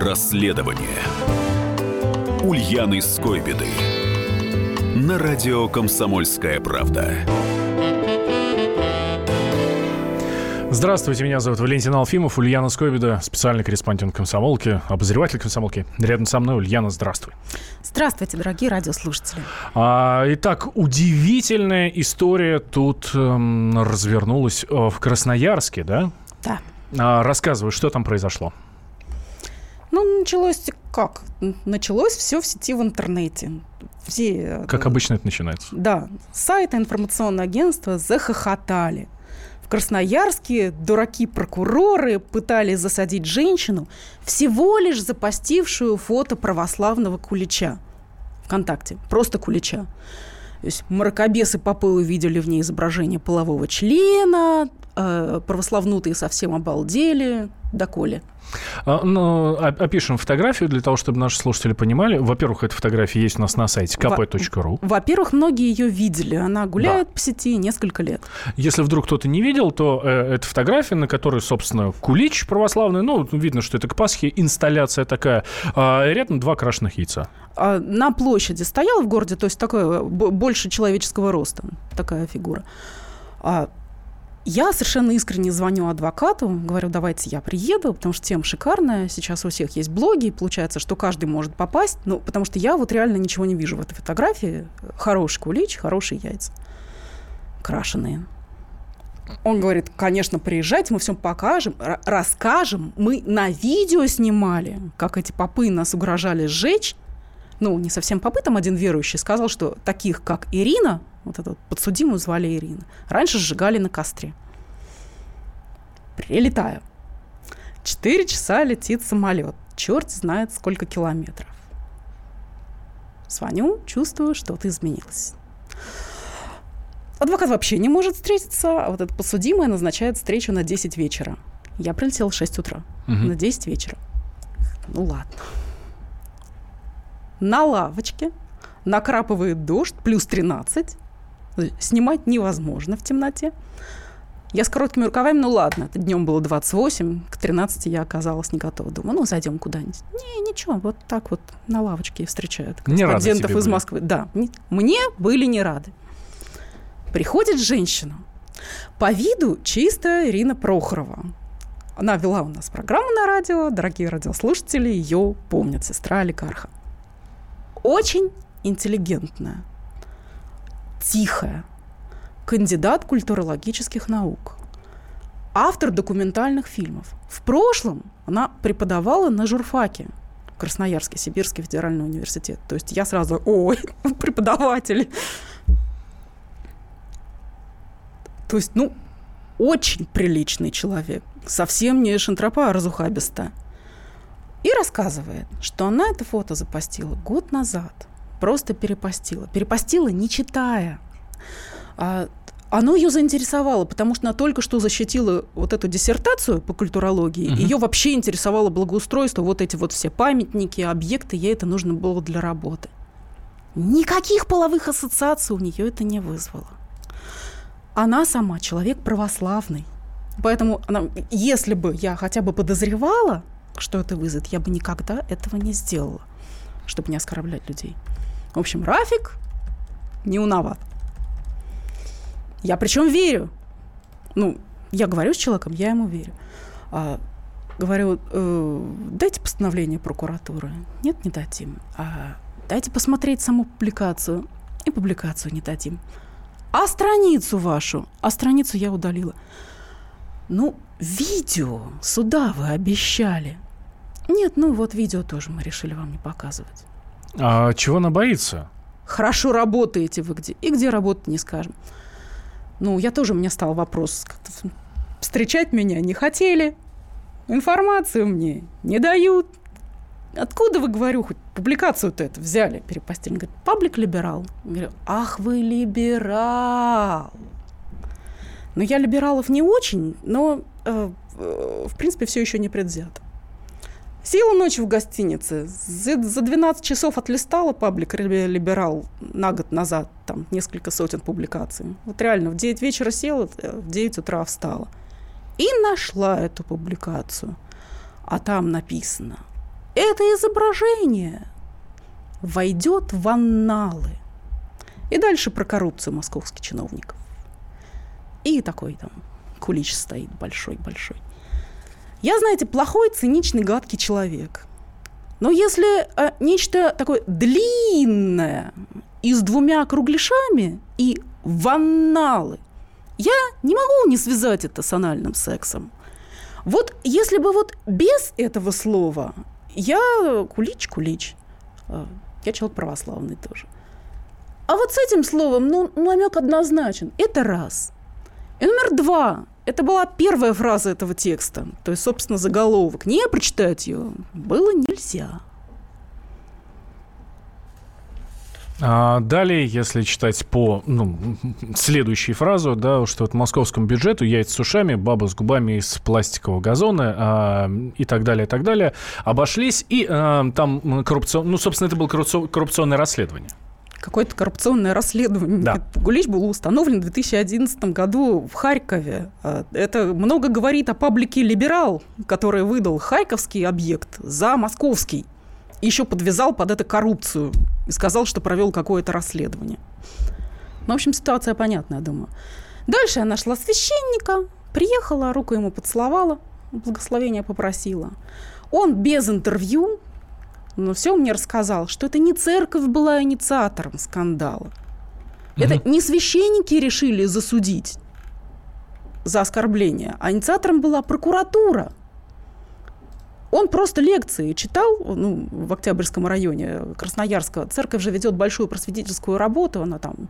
Расследование Ульяны Скойбеды на радио «Комсомольская правда». Здравствуйте, меня зовут Валентин Алфимов, Ульяна Скобида, специальный корреспондент комсомолки, обозреватель комсомолки. Рядом со мной Ульяна, здравствуй. Здравствуйте, дорогие радиослушатели. А, итак, удивительная история тут эм, развернулась э, в Красноярске, да? Да. А, рассказывай, что там произошло? Ну, началось как? Началось все в сети в интернете. Все, э, как обычно это начинается. Да. Сайты информационного агентства захохотали – Красноярске дураки-прокуроры пытались засадить женщину, всего лишь запостившую фото православного кулича ВКонтакте. Просто кулича. То есть мракобесы попы увидели в ней изображение полового члена, э, православнутые совсем обалдели, доколе. А, ну, опишем фотографию для того, чтобы наши слушатели понимали. Во-первых, эта фотография есть у нас на сайте kp.ru. Во-первых, многие ее видели. Она гуляет да. по сети несколько лет. Если вдруг кто-то не видел, то э, это фотография, на которой, собственно, кулич православный. Ну, видно, что это к Пасхе инсталляция такая. А рядом два крашеных яйца. А на площади стояла в городе, то есть такое больше человеческого роста такая фигура. А я совершенно искренне звоню адвокату, говорю, давайте я приеду, потому что тема шикарная, сейчас у всех есть блоги, получается, что каждый может попасть, ну, потому что я вот реально ничего не вижу в этой фотографии. Хороший кулич, хорошие яйца, крашеные. Он говорит, конечно, приезжайте, мы всем покажем, расскажем. Мы на видео снимали, как эти попы нас угрожали сжечь. Ну, не совсем попы, там один верующий сказал, что таких, как Ирина, вот эту подсудимую звали Ирина. Раньше сжигали на костре. Прилетаю. Четыре часа летит самолет. Черт знает, сколько километров. Звоню, чувствую, что-то изменилось. Адвокат вообще не может встретиться, а вот этот подсудимый назначает встречу на 10 вечера. Я прилетела в 6 утра. Угу. На 10 вечера. Ну ладно. На лавочке накрапывает дождь, плюс 13. Снимать невозможно в темноте. Я с короткими рукавами, ну ладно, это днем было 28, к 13 я оказалась не готова. Думаю, ну зайдем куда-нибудь. Не, ничего, вот так вот на лавочке встречают корреспондентов из Москвы. Были. Да, мне были не рады. Приходит женщина. По виду чистая Ирина Прохорова. Она вела у нас программу на радио, дорогие радиослушатели ее помнят, сестра олигарха. Очень интеллигентная, тихая, кандидат культурологических наук, автор документальных фильмов. В прошлом она преподавала на журфаке в Красноярске, Сибирский федеральный университет. То есть я сразу, ой, преподаватель. То есть, ну, очень приличный человек, совсем не шантропа, а разухабиста. И рассказывает, что она это фото запостила год назад – просто перепостила. Перепостила, не читая. А, оно ее заинтересовало, потому что она только что защитила вот эту диссертацию по культурологии. Угу. Ее вообще интересовало благоустройство, вот эти вот все памятники, объекты, ей это нужно было для работы. Никаких половых ассоциаций у нее это не вызвало. Она сама человек православный. Поэтому она, если бы я хотя бы подозревала, что это вызовет, я бы никогда этого не сделала, чтобы не оскорблять людей. В общем, Рафик не уноват. Я причем верю. Ну, я говорю с человеком, я ему верю. А, говорю, э, дайте постановление прокуратуры. Нет, не дадим. А, дайте посмотреть саму публикацию. И публикацию не дадим. А страницу вашу? А страницу я удалила. Ну, видео сюда вы обещали. Нет, ну вот видео тоже мы решили вам не показывать. А чего она боится? Хорошо работаете вы где. И где работать не скажем. Ну, я тоже, у меня стал вопрос. Встречать меня не хотели. Информацию мне не дают. Откуда вы, говорю, хоть публикацию-то это взяли, перепостили? Говорит, паблик либерал. Говорю, ах вы либерал. Ну, я либералов не очень, но, э, э, в принципе, все еще не предвзято. Села ночью в гостинице, за, за 12 часов отлистала паблик «Либерал» на год назад, там несколько сотен публикаций. Вот реально, в 9 вечера села, в 9 утра встала. И нашла эту публикацию. А там написано это изображение войдет в анналы. И дальше про коррупцию московских чиновников. И такой там кулич стоит большой-большой. Я, знаете, плохой, циничный, гадкий человек. Но если э, нечто такое длинное и с двумя кругляшами и ванналы, я не могу не связать это с анальным сексом. Вот если бы вот без этого слова, я кулич-кулич. Э, я человек православный тоже. А вот с этим словом, ну, намек однозначен. Это раз. И номер два. Это была первая фраза этого текста. То есть, собственно, заголовок. Не прочитать ее было нельзя. А далее, если читать по ну, следующей фразу, да, что вот московскому бюджету яйца с ушами, баба с губами из пластикового газона а, и так далее, и так далее, обошлись. И а, там коррупцион... ну, собственно, это было коррупционное расследование какое-то коррупционное расследование. Да. Гулич был установлен в 2011 году в Харькове. А, это много говорит о паблике «Либерал», который выдал харьковский объект за московский. И еще подвязал под это коррупцию и сказал, что провел какое-то расследование. Ну, в общем, ситуация понятная, я думаю. Дальше я нашла священника, приехала, руку ему поцеловала, благословение попросила. Он без интервью но все мне рассказал, что это не церковь была инициатором скандала. Это не священники решили засудить за оскорбление, а инициатором была прокуратура. Он просто лекции читал ну, в Октябрьском районе Красноярска. Церковь же ведет большую просветительскую работу, она там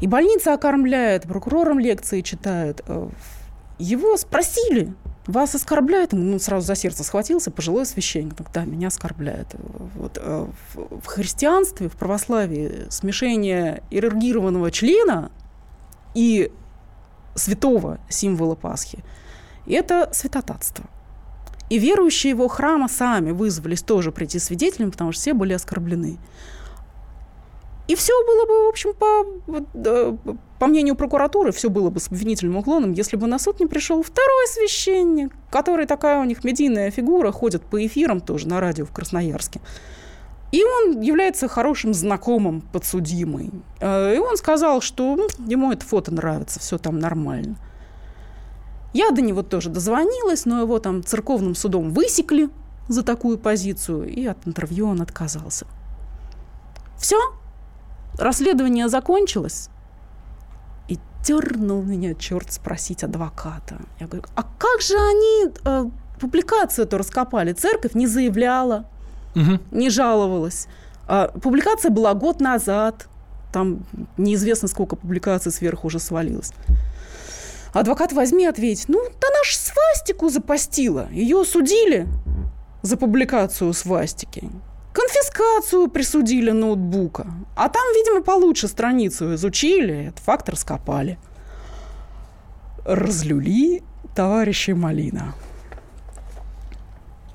и больница окормляет, прокурором лекции читает. Э, его спросили, вас оскорбляет, ну, сразу за сердце схватился пожилой священник. Да, меня оскорбляет. Вот, э, в, христианстве, в православии смешение эрегированного члена и святого символа Пасхи – это святотатство. И верующие его храма сами вызвались тоже прийти свидетелями, потому что все были оскорблены. И все было бы, в общем, по, по мнению прокуратуры, все было бы с обвинительным уклоном, если бы на суд не пришел второй священник, который такая у них медийная фигура, ходит по эфирам тоже на радио в Красноярске. И он является хорошим знакомым подсудимой. Э, и он сказал, что ну, ему это фото нравится, все там нормально. Я до него тоже дозвонилась, но его там церковным судом высекли за такую позицию, и от интервью он отказался. Все, расследование закончилось, дернул меня черт спросить адвоката. Я говорю, а как же они э, публикацию эту раскопали? Церковь не заявляла, угу. не жаловалась. А, публикация была год назад. Там неизвестно, сколько публикаций сверху уже свалилось. Адвокат возьми ответь. Ну, да наш свастику запостила. Ее судили за публикацию свастики конфискацию присудили ноутбука. А там, видимо, получше страницу изучили, этот факт раскопали. Разлюли товарищи Малина.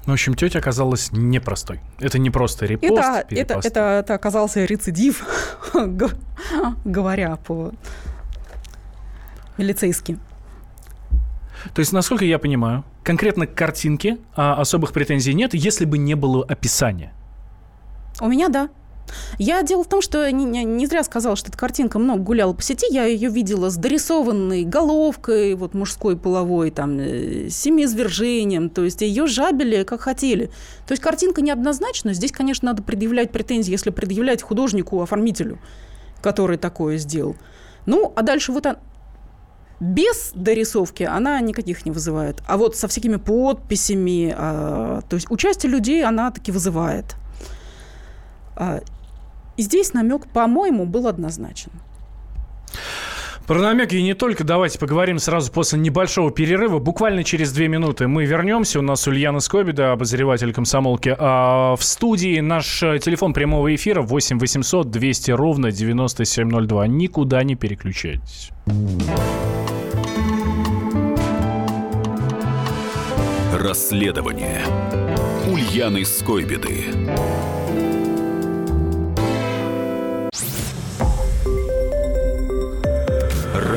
Ну, в общем, тетя оказалась непростой. Это не просто репост. Это, это, это, это оказался рецидив, говоря по милицейски. То есть, насколько я понимаю, конкретно к картинке а, особых претензий нет, если бы не было описания. У меня да. Я дело в том, что не, не, не зря сказала, что эта картинка много гуляла по сети. Я ее видела с дорисованной головкой, вот мужской половой, там, э, семиизвержением. То есть ее жабили как хотели. То есть картинка неоднозначна. Здесь, конечно, надо предъявлять претензии, если предъявлять художнику, оформителю, который такое сделал. Ну, а дальше вот он, без дорисовки она никаких не вызывает. А вот со всякими подписями, а, то есть участие людей она таки вызывает. А, и здесь намек, по-моему, был однозначен. Про намеки и не только. Давайте поговорим сразу после небольшого перерыва. Буквально через две минуты мы вернемся. У нас Ульяна Скобида, обозреватель комсомолки. А в студии наш э, телефон прямого эфира 8 800 200 ровно 9702. Никуда не переключайтесь. Расследование Ульяны Скойбеды.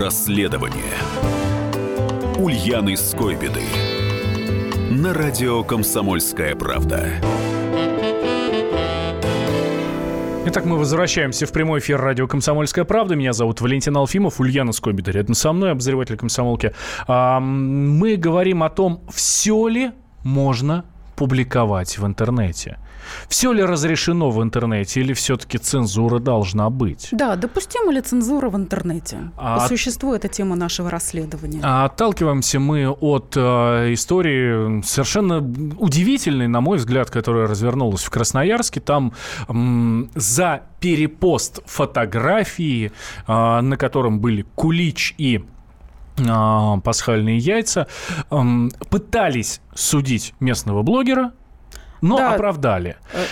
Расследование Ульяны Скойбеды на радио «Комсомольская правда». Итак, мы возвращаемся в прямой эфир радио «Комсомольская правда». Меня зовут Валентин Алфимов, Ульяна Скобида рядом со мной, обозреватель комсомолки. Мы говорим о том, все ли можно публиковать в интернете. Все ли разрешено в интернете или все-таки цензура должна быть? Да, допустима ли цензура в интернете? А- По существу это тема нашего расследования. А Отталкиваемся мы от э, истории совершенно удивительной, на мой взгляд, которая развернулась в Красноярске. Там м, за перепост фотографии, э, на котором были кулич и пасхальные яйца, пытались судить местного блогера, но Да. оправдали. Э.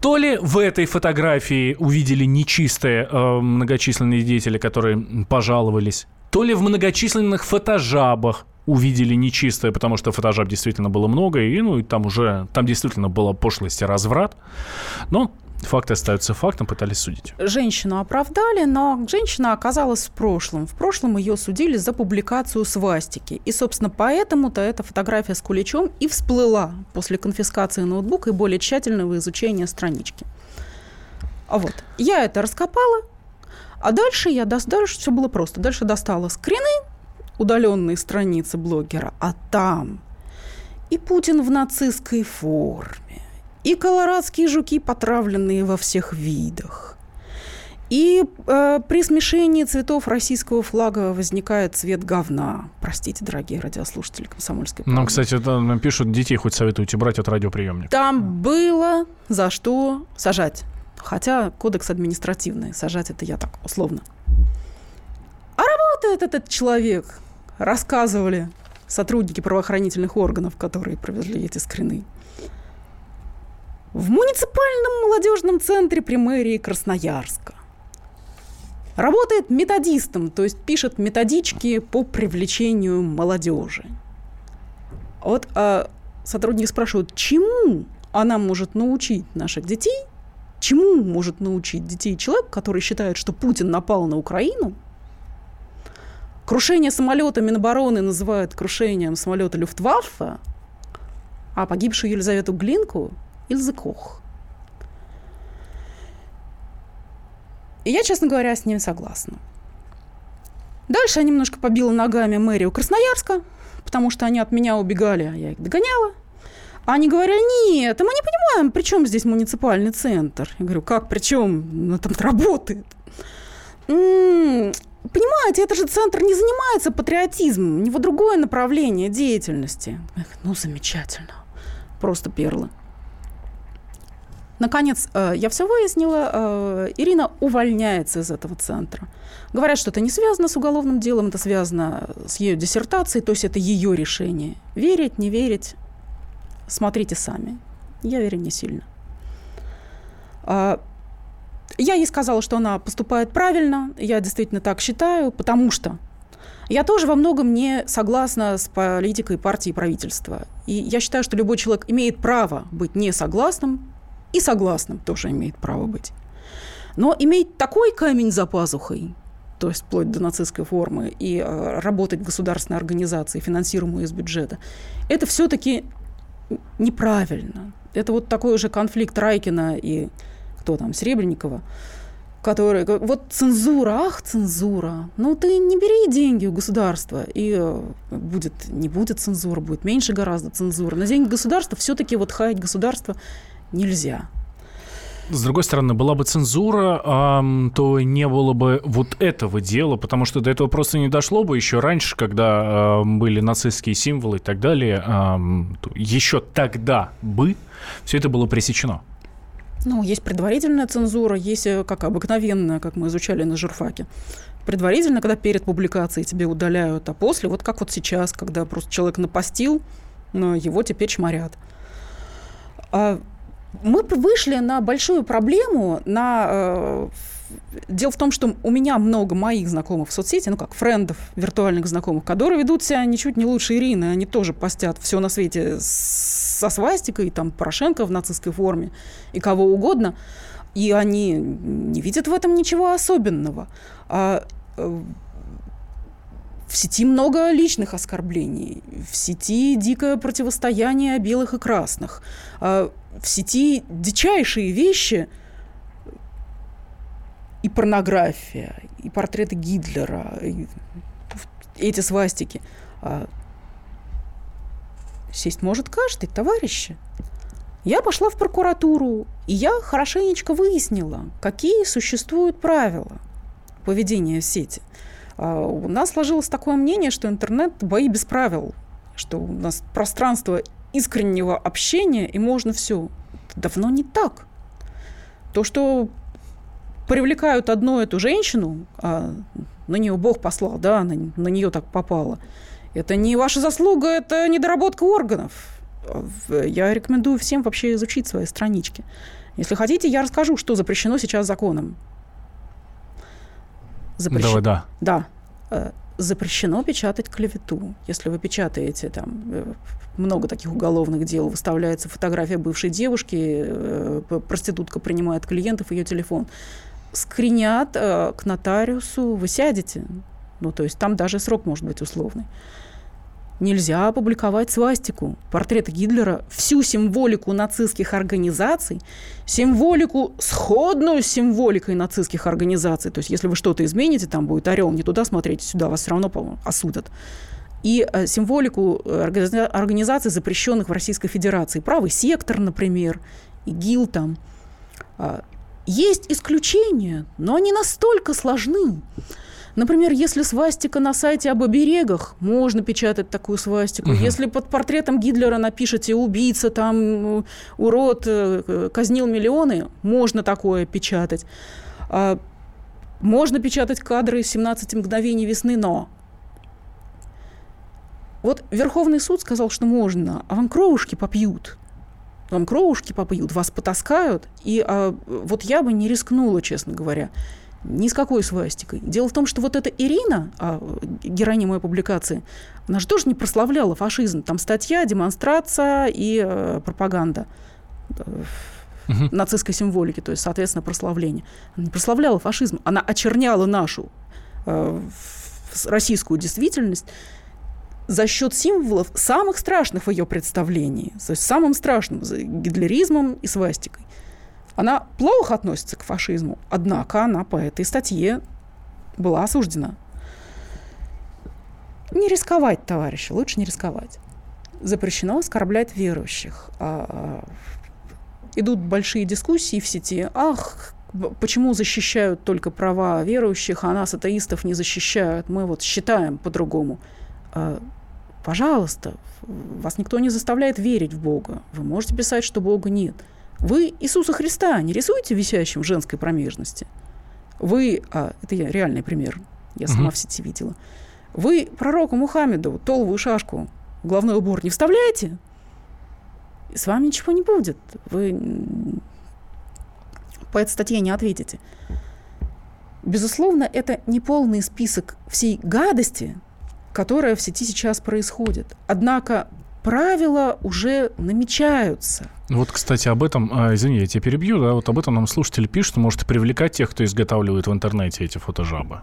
То ли в этой фотографии увидели нечистые э, многочисленные деятели, которые пожаловались, то ли в многочисленных фотожабах увидели нечистое, потому что фотожаб действительно было много, и ну и там уже, там действительно была пошлость и разврат. Но факты остаются фактом, пытались судить. Женщину оправдали, но женщина оказалась в прошлом. В прошлом ее судили за публикацию свастики. И, собственно, поэтому-то эта фотография с куличом и всплыла после конфискации ноутбука и более тщательного изучения странички. А вот, я это раскопала, а дальше я дос- дальше все было просто. Дальше достала скрины удаленные страницы блогера, а там и Путин в нацистской форме, и колорадские жуки, потравленные во всех видах. И э, при смешении цветов российского флага возникает цвет говна. Простите, дорогие радиослушатели комсомольской Нам, правды. кстати, там пишут, детей хоть советуете брать от радиоприемника. Там было за что сажать. Хотя кодекс административный. Сажать это я так, условно. А работает этот человек, рассказывали сотрудники правоохранительных органов, которые провезли эти скрины. В муниципальном молодежном центре при мэрии Красноярска. Работает методистом, то есть пишет методички по привлечению молодежи. Вот а, сотрудники спрашивают, чему она может научить наших детей, чему может научить детей человек, который считает, что Путин напал на Украину, крушение самолета Минобороны называют крушением самолета Люфтваффе, а погибшую Елизавету Глинку – Ильза Кох. И я, честно говоря, с ним согласна. Дальше я немножко побила ногами мэрию Красноярска, потому что они от меня убегали, а я их догоняла. Они говорят, нет, мы не понимаем, при чем здесь муниципальный центр. Я говорю, как при чем? Ну, там работает. «М, Понимаете, это же центр не занимается патриотизмом, у него другое направление деятельности. Говорю, ну, замечательно. Просто перлы. Наконец, э, я все выяснила. э, Ирина увольняется из этого центра. Говорят, что это не связано с уголовным делом, это связано с ее диссертацией, то есть это ее решение. Верить, не верить, смотрите сами. Я верю не сильно. А, Я ей сказала, что она поступает правильно, я действительно так считаю, потому что я тоже во многом не согласна с политикой партии и правительства. И я считаю, что любой человек имеет право быть не согласным, и согласным тоже имеет право быть. Но иметь такой камень за пазухой, то есть вплоть до нацистской формы, и э, работать в государственной организации, финансируемой из бюджета, это все-таки неправильно. Это вот такой же конфликт Райкина и кто там, Серебренникова, который, вот цензура, ах, цензура, ну ты не бери деньги у государства, и э, будет, не будет цензуры, будет меньше гораздо цензуры. На деньги государства все-таки вот хаять государство нельзя. С другой стороны, была бы цензура, то не было бы вот этого дела, потому что до этого просто не дошло бы еще раньше, когда были нацистские символы и так далее. еще тогда бы все это было пресечено. Ну, есть предварительная цензура, есть э, как обыкновенная, как мы изучали на журфаке. Предварительно, когда перед публикацией тебе удаляют, а после, вот как вот сейчас, когда просто человек напостил, его теперь чморят. А, мы вышли на большую проблему, на э, Дело в том, что у меня много моих знакомых в соцсети, ну как, френдов, виртуальных знакомых, которые ведут себя ничуть не лучше Ирины. Они тоже постят все на свете со свастикой, там, Порошенко в нацистской форме и кого угодно. И они не видят в этом ничего особенного. А э, в сети много личных оскорблений, в сети дикое противостояние белых и красных, а в сети дичайшие вещи – и порнография, и портреты Гитлера, и эти свастики. А сесть может каждый, товарищи. Я пошла в прокуратуру, и я хорошенечко выяснила, какие существуют правила поведения в сети. А у нас сложилось такое мнение, что интернет – бои без правил, что у нас пространство искреннего общения, и можно все. Это давно не так. То, что привлекают одну эту женщину, а на нее Бог послал, да, на, на нее так попало. Это не ваша заслуга, это недоработка органов. Я рекомендую всем вообще изучить свои странички. Если хотите, я расскажу, что запрещено сейчас законом. Запрещ... Давай, да. Да. Запрещено печатать клевету. Если вы печатаете там э, много таких уголовных дел, выставляется фотография бывшей девушки, э, проститутка принимает клиентов, ее телефон скринят э, к нотариусу, вы сядете. Ну, то есть там даже срок может быть условный. Нельзя опубликовать свастику, портрет Гитлера, всю символику нацистских организаций, символику, сходную с символикой нацистских организаций. То есть, если вы что-то измените, там будет орел, не туда смотрите, сюда вас все равно осудят. И э, символику организаций, запрещенных в Российской Федерации. Правый сектор, например, ИГИЛ там. А, есть исключения, но они настолько сложны. Например, если свастика на сайте об оберегах, можно печатать такую свастику. Угу. Если под портретом Гитлера напишите «убийца», там «урод», э, «казнил миллионы», можно такое печатать. А, можно печатать кадры из «17 мгновений весны», но вот Верховный суд сказал, что можно, а вам кровушки попьют вам кровушки попьют, вас потаскают. И а, вот я бы не рискнула, честно говоря, ни с какой свастикой. Дело в том, что вот эта Ирина, а, героиня моей публикации, она же тоже не прославляла фашизм. Там статья, демонстрация и а, пропаганда угу. нацистской символики, то есть, соответственно, прославление. Она не прославляла фашизм, она очерняла нашу а, российскую действительность за счет символов самых страшных в ее представлении, то есть самым страшным, гитлеризмом и свастикой. Она плохо относится к фашизму, однако она по этой статье была осуждена. Не рисковать, товарищи, лучше не рисковать. Запрещено оскорблять верующих. А, идут большие дискуссии в сети. Ах, почему защищают только права верующих, а нас, атеистов, не защищают? Мы вот считаем по-другому. А, Пожалуйста, вас никто не заставляет верить в Бога. Вы можете писать, что Бога нет. Вы Иисуса Христа не рисуете висящим в женской промежности. Вы, а, это я реальный пример, я сама угу. в сети видела. Вы пророку Мухаммеду толовую шашку в головной убор не вставляете, и с вами ничего не будет. Вы по этой статье не ответите. Безусловно, это не полный список всей гадости, которая в сети сейчас происходит. Однако правила уже намечаются. Вот, кстати, об этом, а, извини, я тебя перебью, да, вот об этом нам слушатели пишут, может привлекать тех, кто изготавливает в интернете эти фотожабы.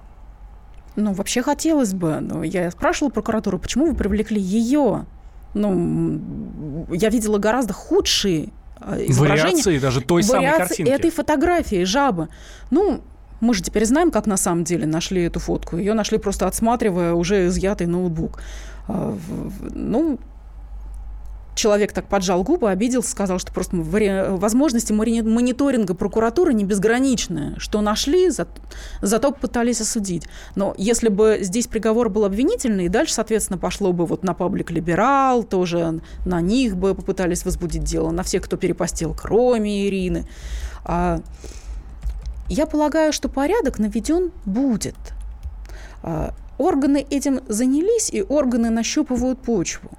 Ну, вообще хотелось бы. Но я спрашивала прокуратуру, почему вы привлекли ее? Ну, я видела гораздо худшие а. Вариации даже той самой картинки. этой фотографии жабы. Ну, мы же теперь знаем, как на самом деле нашли эту фотку. Ее нашли просто отсматривая уже изъятый ноутбук. А, ну, человек так поджал губы, обиделся, сказал, что просто возможности мониторинга прокуратуры не безграничные. Что нашли, зато пытались осудить. Но если бы здесь приговор был обвинительный, дальше, соответственно, пошло бы вот на паблик «Либерал», тоже на них бы попытались возбудить дело, на всех, кто перепостил, кроме Ирины. А, я полагаю, что порядок наведен будет. А, органы этим занялись, и органы нащупывают почву.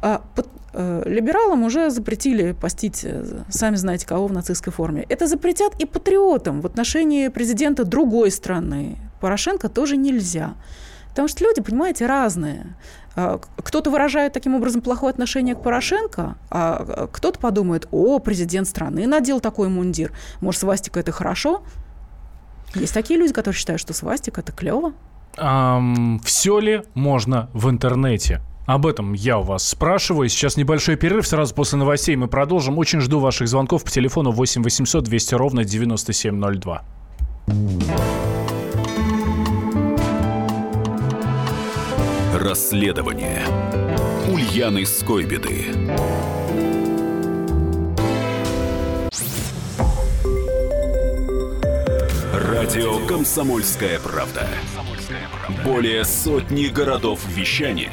А, э, либералам уже запретили постить, э, сами знаете кого, в нацистской форме. Это запретят и патриотам в отношении президента другой страны. Порошенко тоже нельзя. Потому что люди, понимаете, разные. А, кто-то выражает таким образом плохое отношение к Порошенко, а кто-то подумает, о, президент страны надел такой мундир, может, свастика это хорошо? Есть такие люди, которые считают, что свастика это клево. Um, все ли можно в интернете? Об этом я у вас спрашиваю. Сейчас небольшой перерыв. Сразу после новостей мы продолжим. Очень жду ваших звонков по телефону 8 800 200 ровно 9702. Расследование Ульяны Скойбеды. Радио «Комсомольская правда». Более сотни городов вещания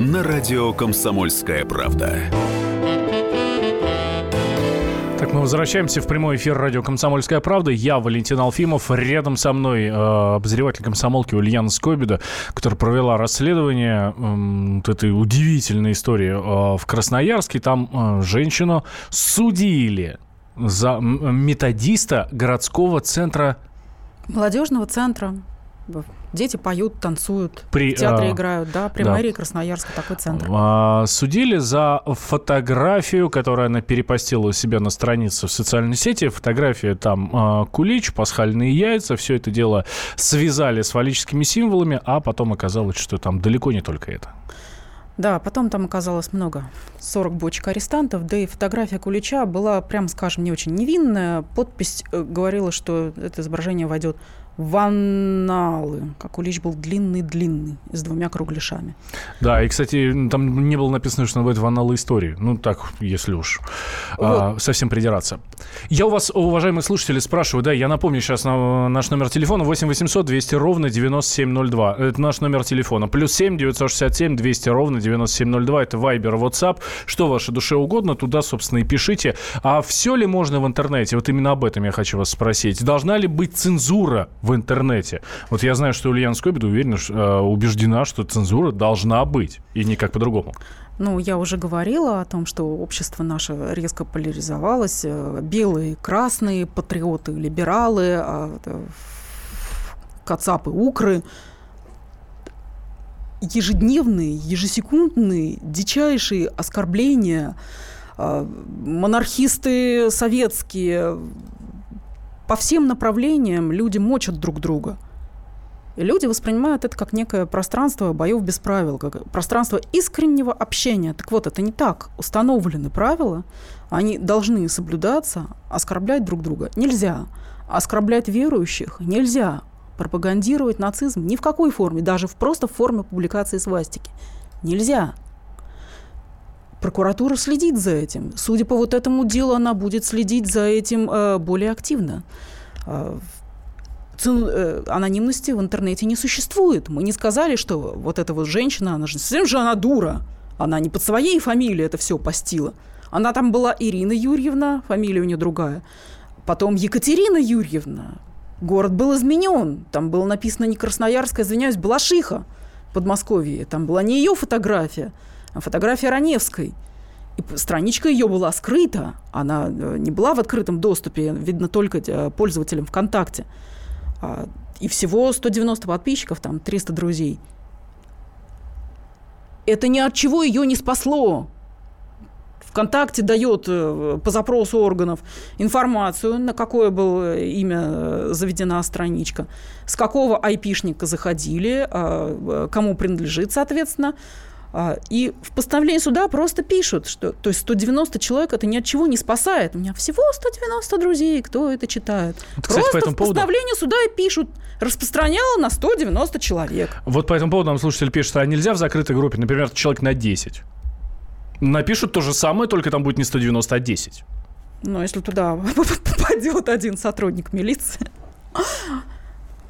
на радио «Комсомольская правда». Так, мы возвращаемся в прямой эфир радио «Комсомольская правда». Я Валентин Алфимов. Рядом со мной э, обозреватель комсомолки Ульяна Скобида, которая провела расследование э, вот этой удивительной истории э, в Красноярске. Там э, женщину судили за методиста городского центра... Молодежного центра Дети поют, танцуют, при, в театре а, играют, да, при да. мэрии Красноярска такой центр. А, судили за фотографию, которую она перепостила у себя на странице в социальной сети. Фотография там а, кулич, пасхальные яйца, все это дело связали с фаллическими символами, а потом оказалось, что там далеко не только это. Да, потом там оказалось много, 40 бочек арестантов, да и фотография Кулича была, прям скажем, не очень невинная. Подпись э, говорила, что это изображение войдет ванналы, как улич был длинный-длинный, с двумя кругляшами. Да, и, кстати, там не было написано, что называют ванналы истории. Ну, так, если уж вот. а, совсем придираться. Я у вас, уважаемые слушатели, спрашиваю, да, я напомню сейчас на, наш номер телефона 8 800 200 ровно 9702. Это наш номер телефона. Плюс 7 967 200 ровно 9702. Это Viber, WhatsApp. Что вашей душе угодно, туда, собственно, и пишите. А все ли можно в интернете? Вот именно об этом я хочу вас спросить. Должна ли быть цензура в интернете. Вот я знаю, что Ульяна Скобида уверена, э, убеждена, что цензура должна быть, и никак по-другому. Ну, я уже говорила о том, что общество наше резко поляризовалось. Э, белые, красные, патриоты, либералы, а, кацапы, укры. Ежедневные, ежесекундные, дичайшие оскорбления, монархисты советские, по всем направлениям люди мочат друг друга. И люди воспринимают это как некое пространство боев без правил, как пространство искреннего общения. Так вот, это не так. Установлены правила, они должны соблюдаться, оскорблять друг друга нельзя. Оскорблять верующих нельзя. Пропагандировать нацизм ни в какой форме, даже в просто в форме публикации свастики. Нельзя. Прокуратура следит за этим. Судя по вот этому делу, она будет следить за этим э, более активно. Э, э, анонимности в интернете не существует. Мы не сказали, что вот эта вот женщина, она же совсем же она дура. Она не под своей фамилией это все постила. Она там была Ирина Юрьевна, фамилия у нее другая. Потом Екатерина Юрьевна. Город был изменен. Там было написано не Красноярская, извиняюсь, Балашиха, Подмосковье. Там была не ее фотография фотография Раневской. И страничка ее была скрыта, она э, не была в открытом доступе, видно только э, пользователям ВКонтакте. А, и всего 190 подписчиков, там 300 друзей. Это ни от чего ее не спасло. ВКонтакте дает э, по запросу органов информацию, на какое было имя заведена страничка, с какого айпишника заходили, а, кому принадлежит, соответственно, и в постановлении суда просто пишут, что то есть 190 человек это ни от чего не спасает. У меня всего 190 друзей, кто это читает. Вот, кстати, просто по этому в поводу... постановлении суда и пишут, распространяла на 190 человек. Вот по этому поводу нам слушатель пишет, а нельзя в закрытой группе, например, человек на 10? Напишут то же самое, только там будет не 190, а 10. Но если туда попадет один сотрудник милиции,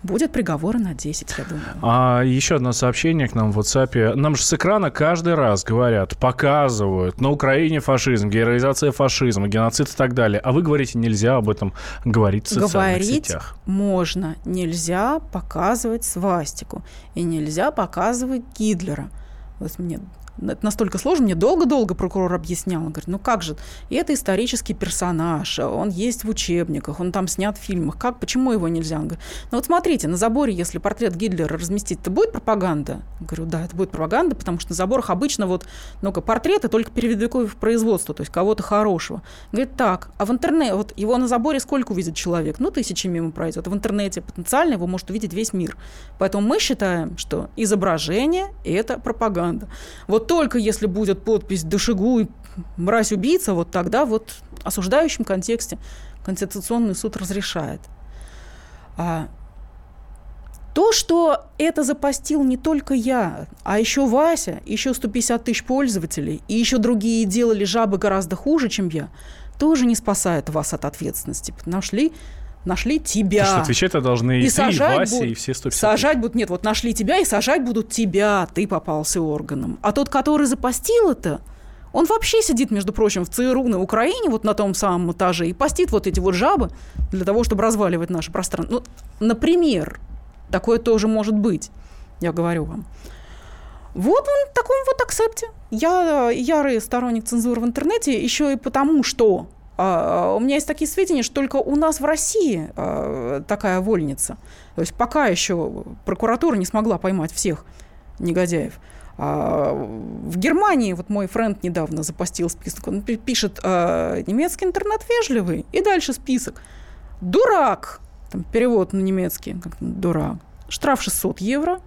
будет приговор на 10, я думаю. А еще одно сообщение к нам в WhatsApp. Нам же с экрана каждый раз говорят, показывают, на Украине фашизм, героизация фашизма, геноцид и так далее. А вы говорите, нельзя об этом говорить в социальных Говорить сетях. можно. Нельзя показывать свастику. И нельзя показывать Гитлера. Вот мне это настолько сложно, мне долго-долго прокурор объяснял. Он говорит, ну как же, и это исторический персонаж, он есть в учебниках, он там снят в фильмах, как, почему его нельзя? Он говорит, ну вот смотрите, на заборе, если портрет Гитлера разместить, то будет пропаганда? Я говорю, да, это будет пропаганда, потому что на заборах обычно вот, ну-ка, портреты только в производство, то есть кого-то хорошего. Говорит, так, а в интернете, вот его на заборе сколько увидит человек? Ну, тысячи мимо пройдет. В интернете потенциально его может увидеть весь мир. Поэтому мы считаем, что изображение – это пропаганда. Вот только если будет подпись «Душегу» мразь-убийца, вот тогда вот в осуждающем контексте Конституционный суд разрешает. А то, что это запостил не только я, а еще Вася, еще 150 тысяч пользователей, и еще другие делали жабы гораздо хуже, чем я, тоже не спасает вас от ответственности. Нашли нашли тебя. Потому что отвечать-то должны и, и ты, и Вася, будут, и все 150 Сажать будут, нет, вот нашли тебя, и сажать будут тебя, ты попался органом. А тот, который запостил это, он вообще сидит, между прочим, в ЦРУ на Украине, вот на том самом этаже, и постит вот эти вот жабы для того, чтобы разваливать наше пространство. Ну, например, такое тоже может быть, я говорю вам. Вот он в таком вот акцепте. Я ярый сторонник цензуры в интернете еще и потому, что у меня есть такие сведения, что только у нас в России а, такая вольница. То есть пока еще прокуратура не смогла поймать всех негодяев. А, в Германии, вот мой френд недавно запостил список, он пишет немецкий интернет вежливый, и дальше список. Дурак, там перевод на немецкий, как дурак, штраф 600 евро,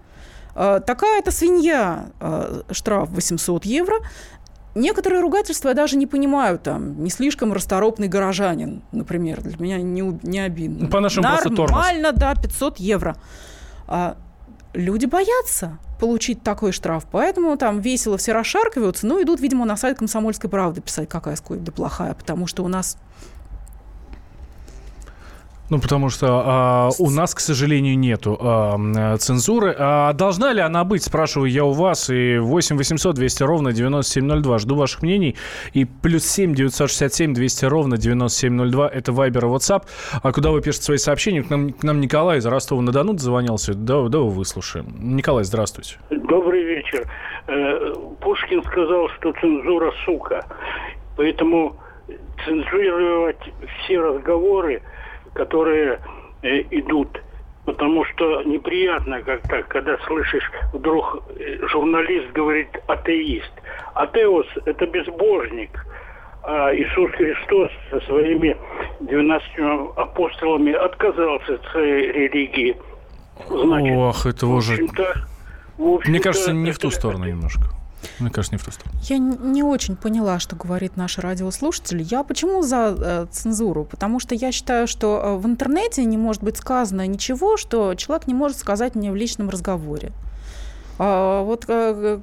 такая-то свинья, штраф 800 евро, Некоторые ругательства я даже не понимаю, там, не слишком расторопный горожанин, например, для меня не, не обидно. По нашему Нормально, да, 500 евро. А, люди боятся получить такой штраф, поэтому там весело все расшаркиваются, ну, идут, видимо, на сайт «Комсомольской правды» писать, какая сколько плохая, потому что у нас ну, потому что а, у нас, к сожалению, нету а, цензуры. А должна ли она быть, спрашиваю я у вас. И 8 800 200 ровно 9702. Жду ваших мнений. И плюс 7 967 200 ровно 9702. Это Вайбер и WhatsApp. А куда вы пишете свои сообщения? К нам, к нам Николай из Ростова-на-Дону дозвонился. Да, да, выслушаем. Николай, здравствуйте. Добрый вечер. Э, Пушкин сказал, что цензура сука. Поэтому цензурировать все разговоры – которые э, идут. Потому что неприятно, как так, когда слышишь, вдруг э, журналист говорит атеист. Атеос – это безбожник. А Иисус Христос со своими 12 апостолами отказался от своей религии. Значит, Ох, это уже... Мне кажется, не в ту сторону немножко. Мне кажется, сторону. Я не очень поняла, что говорит наш радиослушатель. Я почему за э, цензуру? Потому что я считаю, что э, в интернете не может быть сказано ничего, что человек не может сказать мне в личном разговоре. А вот э,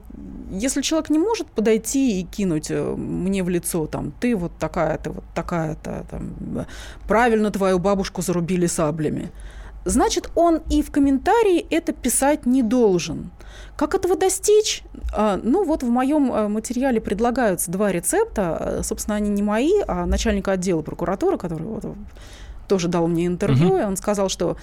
если человек не может подойти и кинуть мне в лицо, там, ты вот такая-то, вот такая-то, там, правильно твою бабушку зарубили саблями, значит, он и в комментарии это писать не должен. Как этого достичь? А, ну, вот в моем э, материале предлагаются два рецепта. Собственно, они не мои, а начальника отдела прокуратуры, который вот тоже дал мне интервью, угу. и он сказал, что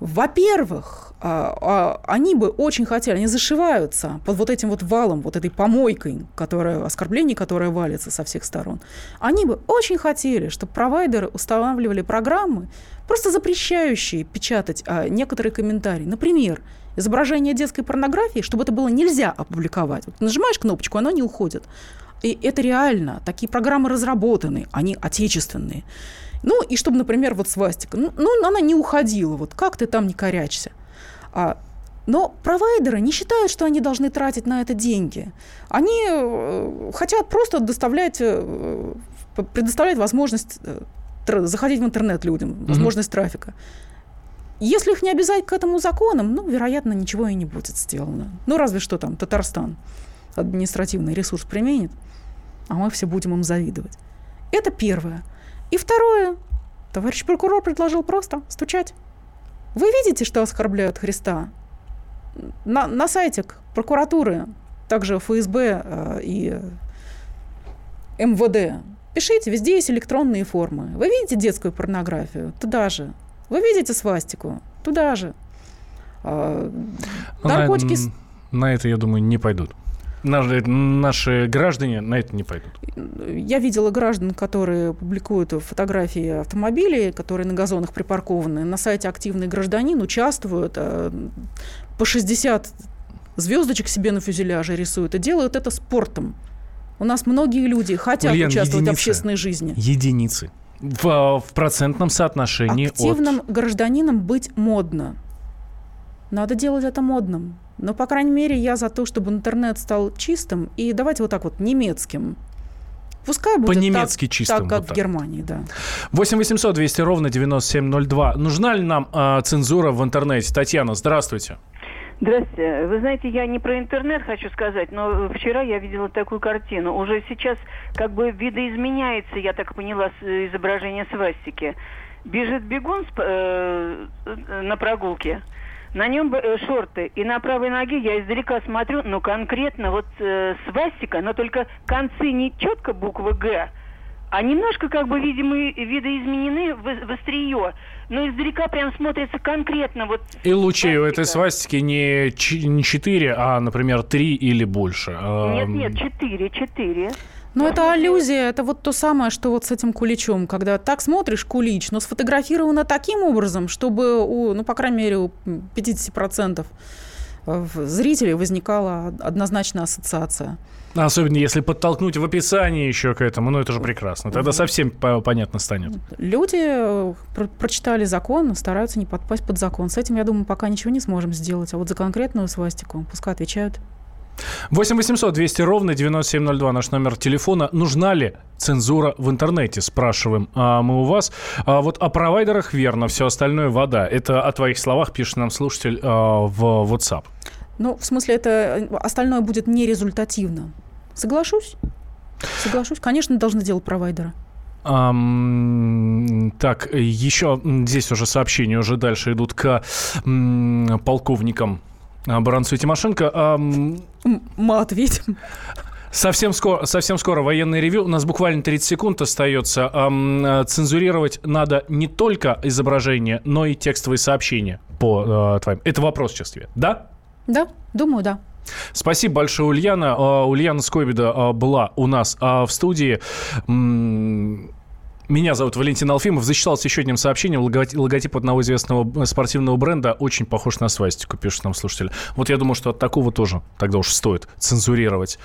во-первых, а, а, они бы очень хотели, они зашиваются под вот этим вот валом, вот этой помойкой, которая, оскорблений, которая валится со всех сторон. Они бы очень хотели, чтобы провайдеры устанавливали программы, просто запрещающие печатать а, некоторые комментарии. Например, изображение детской порнографии, чтобы это было нельзя опубликовать. Вот нажимаешь кнопочку, оно не уходит. И это реально. Такие программы разработаны, они отечественные. Ну, и чтобы, например, вот свастика, ну, ну она не уходила, вот как ты там не корячься. А, но провайдеры не считают, что они должны тратить на это деньги. Они э, хотят просто доставлять, э, предоставлять возможность э, заходить в интернет людям, возможность mm-hmm. трафика. Если их не обязать к этому законам, ну, вероятно, ничего и не будет сделано. Ну, разве что там Татарстан административный ресурс применит. а мы все будем им завидовать. Это первое. И второе. Товарищ прокурор предложил просто стучать. Вы видите, что оскорбляют Христа? На, на сайте прокуратуры, также ФСБ э, и МВД. Пишите, везде есть электронные формы. Вы видите детскую порнографию? Туда же. Вы видите свастику? Туда же. А, наркотики... На, на это, я думаю, не пойдут. Наши, наши граждане на это не пойдут. Я видела граждан, которые публикуют фотографии автомобилей, которые на газонах припаркованы. На сайте «Активный гражданин» участвуют. Э, по 60 звездочек себе на фюзеляже рисуют и делают это спортом. У нас многие люди хотят Ульян, участвовать единицы, в общественной жизни. Единицы. В, в процентном соотношении Активным от... гражданином быть модно. Надо делать это модным. Но, по крайней мере, я за то, чтобы интернет стал чистым и давайте вот так вот немецким. Пускай будет По-немецки так, чистым. Так, как вот так. в Германии, да. 8 800 200 ровно 9702. Нужна ли нам э, цензура в интернете? Татьяна, здравствуйте. Здравствуйте. Вы знаете, я не про интернет хочу сказать, но вчера я видела такую картину. Уже сейчас как бы видоизменяется, я так поняла, изображение свастики. Бежит бегун э, на прогулке, на нем э, шорты, и на правой ноге я издалека смотрю, но конкретно вот э, свастика, но только концы не четко буквы «Г», а немножко, как бы, видимо, видоизменены в, в острие. Но издалека прям смотрится конкретно вот... И лучи у этой свастики не, не 4, а, например, 3 или больше. Нет, нет, 4, 4. Ну, это аллюзия, это вот то самое, что вот с этим куличом, когда так смотришь кулич, но сфотографировано таким образом, чтобы, у, ну, по крайней мере, у 50% зрителей возникала однозначная ассоциация. Особенно если подтолкнуть в описании еще к этому, ну это же прекрасно. Тогда совсем понятно станет. Люди э, про прочитали закон, стараются не подпасть под закон. С этим, я думаю, пока ничего не сможем сделать. А вот за конкретную свастику пускай отвечают. 8 800 200 ровно 9702 наш номер телефона. Нужна ли цензура в интернете, спрашиваем а мы у вас. А вот о провайдерах верно, все остальное вода. Это о твоих словах пишет нам слушатель а, в WhatsApp. Ну, в смысле, это э, остальное будет нерезультативно. Соглашусь. Соглашусь. Конечно, должны делать провайдеры. Um, так, еще здесь уже сообщения уже дальше идут к м, полковникам Баранцу и Тимошенко. Мы ответим. Совсем скоро, совсем скоро военный ревю. У нас буквально 30 секунд остается. Эм, цензурировать надо не только изображение, но и текстовые сообщения по э, твоим. Это вопрос сейчас тебе. Да? Да, думаю, да. Спасибо большое, Ульяна. А, Ульяна Скобида а, была у нас а, в студии. Меня зовут Валентин Алфимов. Зачитался еще одним сообщением. Логотип одного известного спортивного бренда очень похож на свастику, пишет нам слушатель. Вот я думаю, что от такого тоже тогда уж стоит цензурировать.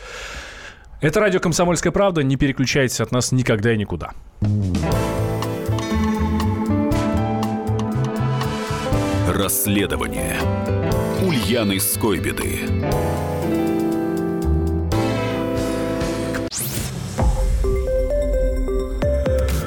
Это радио «Комсомольская правда». Не переключайтесь от нас никогда и никуда. Расследование Ульяны Скойбеды.